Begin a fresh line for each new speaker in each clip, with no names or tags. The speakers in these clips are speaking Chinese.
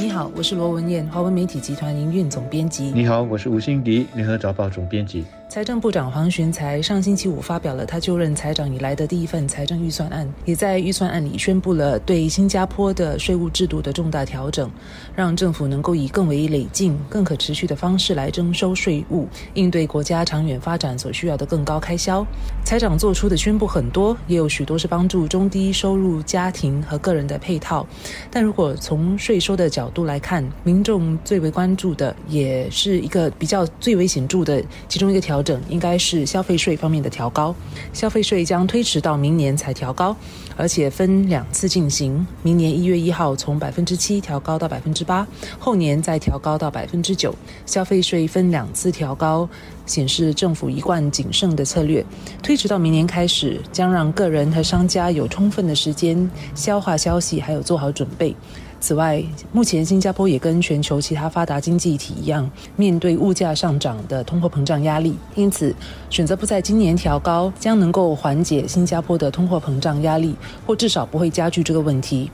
你好，我是罗文燕，华文媒体集团营运总编辑。
你好，我是吴欣迪，联合早报总编辑。
财政部长黄循财上星期五发表了他就任财长以来的第一份财政预算案，也在预算案里宣布了对新加坡的税务制度的重大调整，让政府能够以更为累进、更可持续的方式来征收税务，应对国家长远发展所需要的更高开销。财长做出的宣布很多，也有许多是帮助中低收入家庭和个人的配套。但如果从税收的角度来看，民众最为关注的，也是一个比较最为显著的其中一个条。调整应该是消费税方面的调高，消费税将推迟到明年才调高，而且分两次进行。明年一月一号从百分之七调高到百分之八，后年再调高到百分之九。消费税分两次调高，显示政府一贯谨慎的策略。推迟到明年开始，将让个人和商家有充分的时间消化消息，还有做好准备。此外，目前新加坡也跟全球其他发达经济体一样，面对物价上涨的通货膨胀压力，因此选择不在今年调高，将能够缓解新加坡的通货膨胀压力，或至少不会加剧这个问题。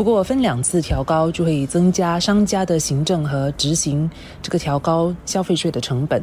不过，分两次调高就会增加商家的行政和执行这个调高消费税的成本，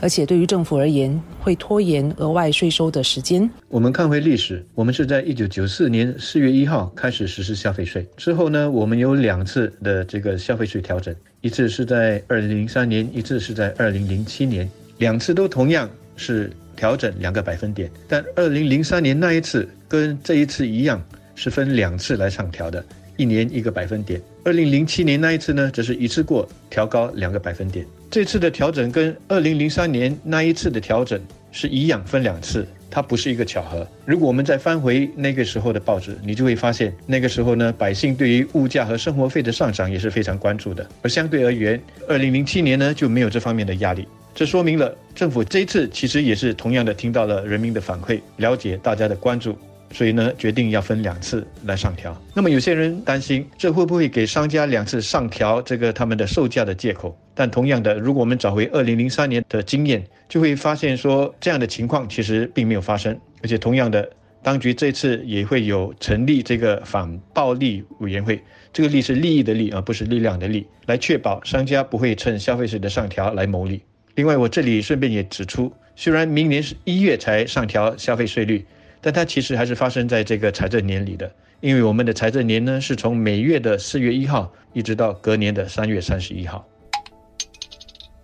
而且对于政府而言，会拖延额外税收的时间。
我们看回历史，我们是在一九九四年四月一号开始实施消费税，之后呢，我们有两次的这个消费税调整，一次是在二零零三年，一次是在二零零七年，两次都同样是调整两个百分点，但二零零三年那一次跟这一次一样，是分两次来上调的。一年一个百分点，二零零七年那一次呢，则是一次过调高两个百分点。这次的调整跟二零零三年那一次的调整是一样，分两次，它不是一个巧合。如果我们再翻回那个时候的报纸，你就会发现，那个时候呢，百姓对于物价和生活费的上涨也是非常关注的。而相对而言，二零零七年呢就没有这方面的压力。这说明了政府这一次其实也是同样的听到了人民的反馈，了解大家的关注。所以呢，决定要分两次来上调。那么有些人担心，这会不会给商家两次上调这个他们的售价的借口？但同样的，如果我们找回二零零三年的经验，就会发现说，这样的情况其实并没有发生。而且同样的，当局这次也会有成立这个反暴利委员会，这个利是利益的利，而不是力量的利，来确保商家不会趁消费税的上调来牟利。另外，我这里顺便也指出，虽然明年是一月才上调消费税率。但它其实还是发生在这个财政年里的，因为我们的财政年呢是从每月的四月一号一直到隔年的三月三十一号。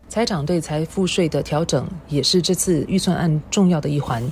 财长对财富税的调整也是这次预算案重要的一环。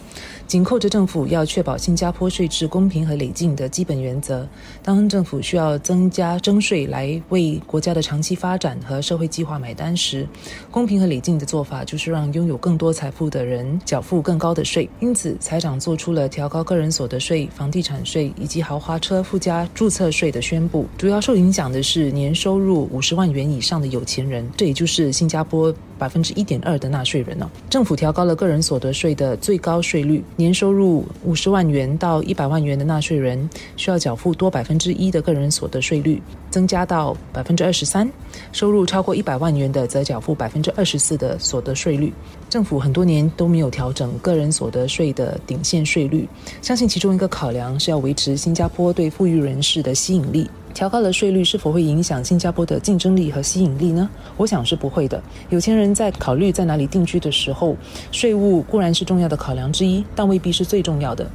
紧扣着政府要确保新加坡税制公平和累进的基本原则。当政府需要增加征税来为国家的长期发展和社会计划买单时，公平和累进的做法就是让拥有更多财富的人缴付更高的税。因此，财长做出了调高个人所得税、房地产税以及豪华车附加注册税的宣布。主要受影响的是年收入五十万元以上的有钱人，这也就是新加坡百分之一点二的纳税人呢。政府调高了个人所得税的最高税率。年收入五十万元到一百万元的纳税人需要缴付多百分之一的个人所得税率，增加到百分之二十三；收入超过一百万元的则缴付百分之二十四的所得税率。政府很多年都没有调整个人所得税的顶限税率，相信其中一个考量是要维持新加坡对富裕人士的吸引力。调高了税率是否会影响新加坡的竞争力和吸引力呢？我想是不会的。有钱人在考虑在哪里定居的时候，税务固然是重要的考量之一，但未必是最重要的。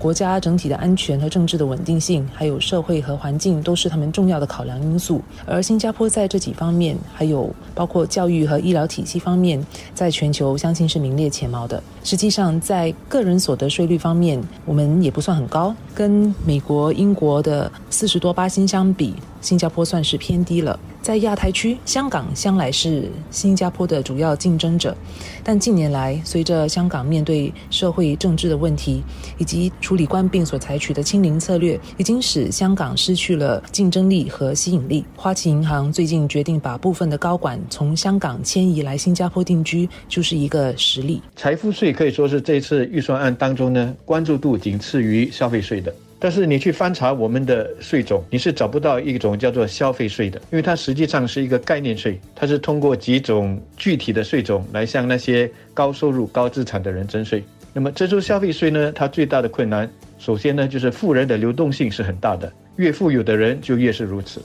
国家整体的安全和政治的稳定性，还有社会和环境，都是他们重要的考量因素。而新加坡在这几方面，还有包括教育和医疗体系方面，在全球相信是名列前茅的。实际上，在个人所得税率方面，我们也不算很高，跟美国、英国的四十多八新相比。新加坡算是偏低了。在亚太区，香港向来是新加坡的主要竞争者，但近年来，随着香港面对社会政治的问题，以及处理官病所采取的清零策略，已经使香港失去了竞争力和吸引力。花旗银行最近决定把部分的高管从香港迁移来新加坡定居，就是一个实例。
财富税可以说是这次预算案当中呢，关注度仅次于消费税的。但是你去翻查我们的税种，你是找不到一种叫做消费税的，因为它实际上是一个概念税，它是通过几种具体的税种来向那些高收入、高资产的人征税。那么征收消费税呢，它最大的困难，首先呢就是富人的流动性是很大的，越富有的人就越是如此。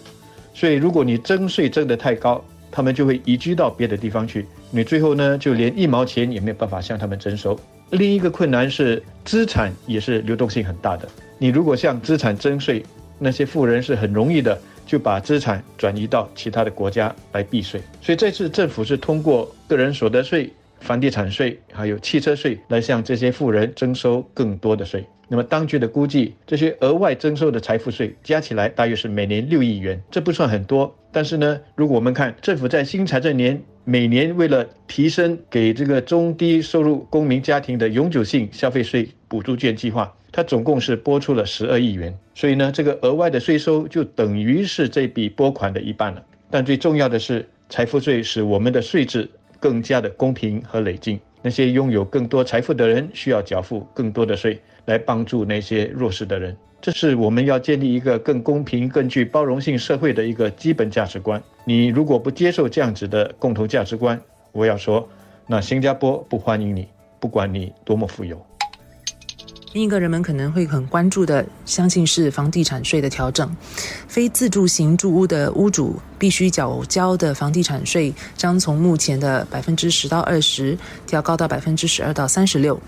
所以如果你征税征得太高，他们就会移居到别的地方去，你最后呢就连一毛钱也没有办法向他们征收。另一个困难是资产也是流动性很大的，你如果向资产征税，那些富人是很容易的就把资产转移到其他的国家来避税。所以这次政府是通过个人所得税。房地产税还有汽车税来向这些富人征收更多的税。那么当局的估计，这些额外征收的财富税加起来大约是每年六亿元，这不算很多。但是呢，如果我们看政府在新财政年每年为了提升给这个中低收入公民家庭的永久性消费税补助券计划，它总共是拨出了十二亿元。所以呢，这个额外的税收就等于是这笔拨款的一半了。但最重要的是，财富税使我们的税制。更加的公平和累进，那些拥有更多财富的人需要缴付更多的税，来帮助那些弱势的人。这是我们要建立一个更公平、更具包容性社会的一个基本价值观。你如果不接受这样子的共同价值观，我要说，那新加坡不欢迎你，不管你多么富有。
另一个人们可能会很关注的，相信是房地产税的调整。非自住型住屋的屋主必须缴交的房地产税将从目前的百分之十到二十调高到百分之十二到三十六。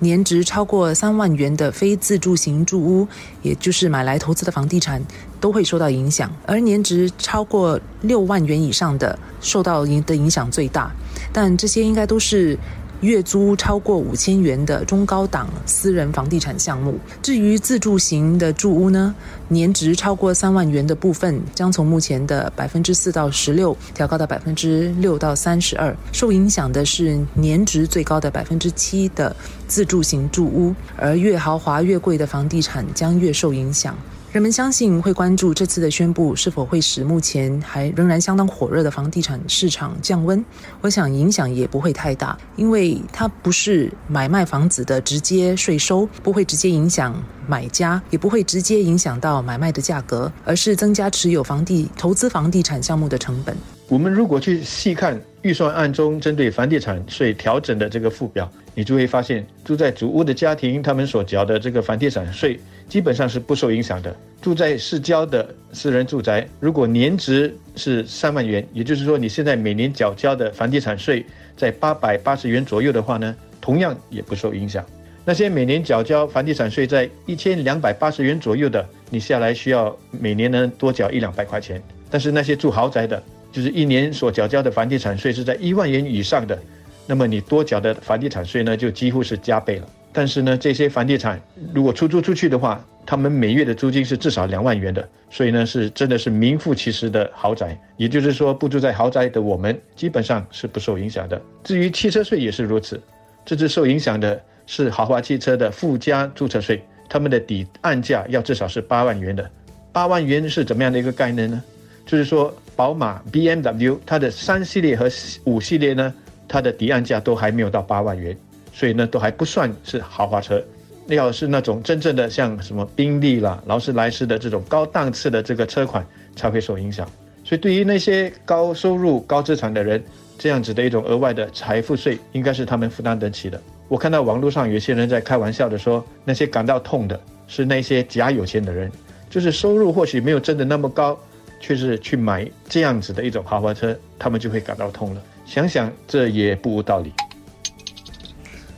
年值超过三万元的非自住型住屋，也就是买来投资的房地产，都会受到影响。而年值超过六万元以上的，受到影的影响最大。但这些应该都是。月租超过五千元的中高档私人房地产项目。至于自住型的住屋呢，年值超过三万元的部分将从目前的百分之四到十六调高到百分之六到三十二。受影响的是年值最高的百分之七的自住型住屋，而越豪华越贵的房地产将越受影响。人们相信会关注这次的宣布是否会使目前还仍然相当火热的房地产市场降温。我想影响也不会太大，因为它不是买卖房子的直接税收，不会直接影响买家，也不会直接影响到买卖的价格，而是增加持有房地投资房地产项目的成本。
我们如果去细看预算案中针对房地产税调整的这个附表，你就会发现住在主屋的家庭，他们所缴的这个房地产税。基本上是不受影响的。住在市郊的私人住宅，如果年值是三万元，也就是说你现在每年缴交的房地产税在八百八十元左右的话呢，同样也不受影响。那些每年缴交房地产税在一千两百八十元左右的，你下来需要每年呢多缴一两百块钱。但是那些住豪宅的，就是一年所缴交的房地产税是在一万元以上的，那么你多缴的房地产税呢就几乎是加倍了。但是呢，这些房地产如果出租出去的话，他们每月的租金是至少两万元的，所以呢，是真的是名副其实的豪宅。也就是说，不住在豪宅的我们基本上是不受影响的。至于汽车税也是如此，这次受影响的是豪华汽车的附加注册税，他们的底案价要至少是八万元的。八万元是怎么样的一个概念呢？就是说，宝马、B M W 它的三系列和五系列呢，它的抵案价都还没有到八万元。所以呢，都还不算是豪华车，要是那种真正的像什么宾利啦、劳斯莱斯的这种高档次的这个车款才会受影响。所以对于那些高收入、高资产的人，这样子的一种额外的财富税，应该是他们负担得起的。我看到网络上有些人在开玩笑的说，那些感到痛的是那些假有钱的人，就是收入或许没有真的那么高，却是去买这样子的一种豪华车，他们就会感到痛了。想想这也不无道理。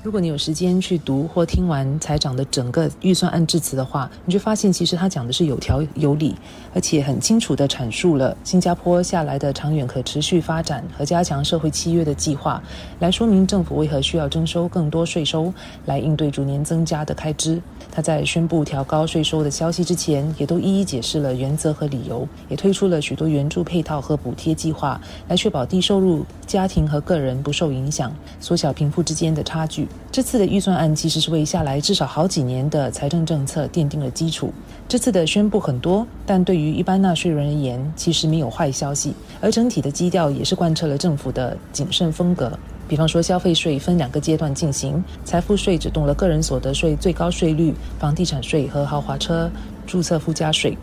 如果你有时间去读或听完财长的整个预算案致辞的话，你就发现其实他讲的是有条有理，而且很清楚地阐述了新加坡下来的长远可持续发展和加强社会契约的计划，来说明政府为何需要征收更多税收来应对逐年增加的开支。他在宣布调高税收的消息之前，也都一一解释了原则和理由，也推出了许多援助配套和补贴计划，来确保低收入家庭和个人不受影响，缩小贫富之间的差距。这次的预算案其实是为下来至少好几年的财政政策奠定了基础。这次的宣布很多，但对于一般纳税人而言，其实没有坏消息。而整体的基调也是贯彻了政府的谨慎风格。比方说，消费税分两个阶段进行，财富税只动了个人所得税最高税率、房地产税和豪华车注册附加税。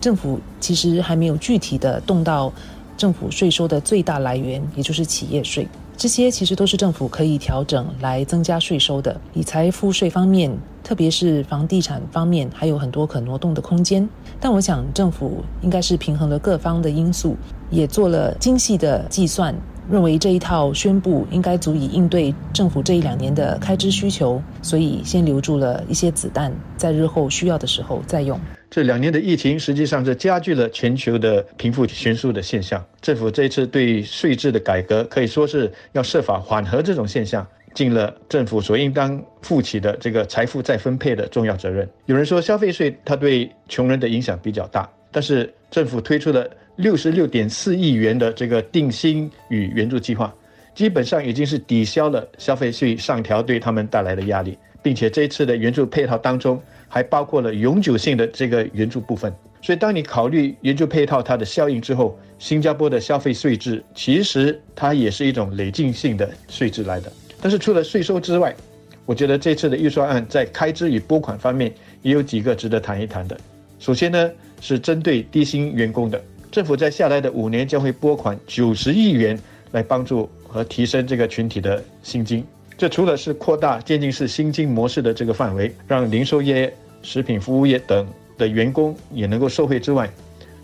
政府其实还没有具体的动到政府税收的最大来源，也就是企业税。这些其实都是政府可以调整来增加税收的。理财富税方面，特别是房地产方面还有很多可挪动的空间。但我想政府应该是平衡了各方的因素，也做了精细的计算。认为这一套宣布应该足以应对政府这一两年的开支需求，所以先留住了一些子弹，在日后需要的时候再用。
这两年的疫情实际上是加剧了全球的贫富悬殊的现象。政府这一次对税制的改革，可以说是要设法缓和这种现象，尽了政府所应当负起的这个财富再分配的重要责任。有人说消费税它对穷人的影响比较大，但是政府推出了。六十六点四亿元的这个定薪与援助计划，基本上已经是抵消了消费税上调对他们带来的压力，并且这一次的援助配套当中还包括了永久性的这个援助部分。所以，当你考虑援助配套它的效应之后，新加坡的消费税制其实它也是一种累进性的税制来的。但是，除了税收之外，我觉得这次的预算案在开支与拨款方面也有几个值得谈一谈的。首先呢，是针对低薪员工的。政府在下来的五年将会拨款九十亿元来帮助和提升这个群体的薪金。这除了是扩大渐进式薪金模式的这个范围，让零售业、食品服务业等的员工也能够受惠之外，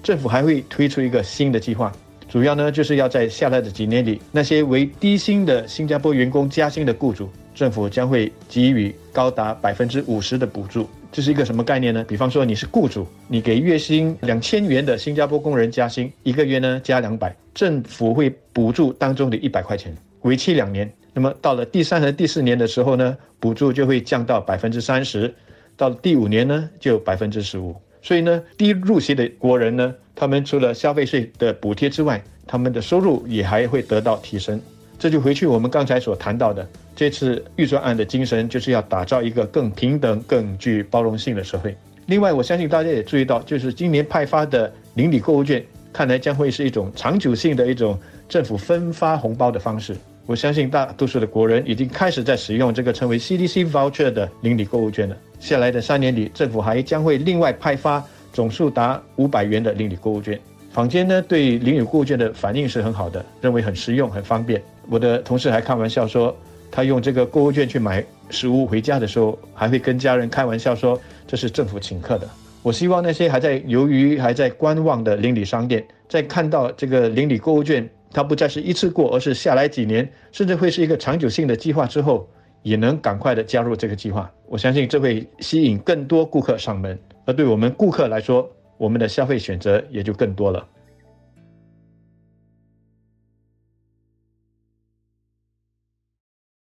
政府还会推出一个新的计划，主要呢就是要在下来的几年里，那些为低薪的新加坡员工加薪的雇主，政府将会给予高达百分之五十的补助。这是一个什么概念呢？比方说你是雇主，你给月薪两千元的新加坡工人加薪，一个月呢加两百，政府会补助当中的一百块钱，为期两年。那么到了第三和第四年的时候呢，补助就会降到百分之三十，到了第五年呢就百分之十五。所以呢，低入息的国人呢，他们除了消费税的补贴之外，他们的收入也还会得到提升。这就回去我们刚才所谈到的，这次预算案的精神就是要打造一个更平等、更具包容性的社会。另外，我相信大家也注意到，就是今年派发的邻里购物券，看来将会是一种长久性的一种政府分发红包的方式。我相信大多数的国人已经开始在使用这个称为 CDC voucher 的邻里购物券了。下来的三年里，政府还将会另外派发总数达五百元的邻里购物券。坊间呢对邻里购物券的反应是很好的，认为很实用、很方便。我的同事还开玩笑说，他用这个购物券去买食物回家的时候，还会跟家人开玩笑说这是政府请客的。我希望那些还在由于还在观望的邻里商店，在看到这个邻里购物券，它不再是一次过，而是下来几年，甚至会是一个长久性的计划之后，也能赶快的加入这个计划。我相信这会吸引更多顾客上门，而对我们顾客来说，我们的消费选择也就更多了。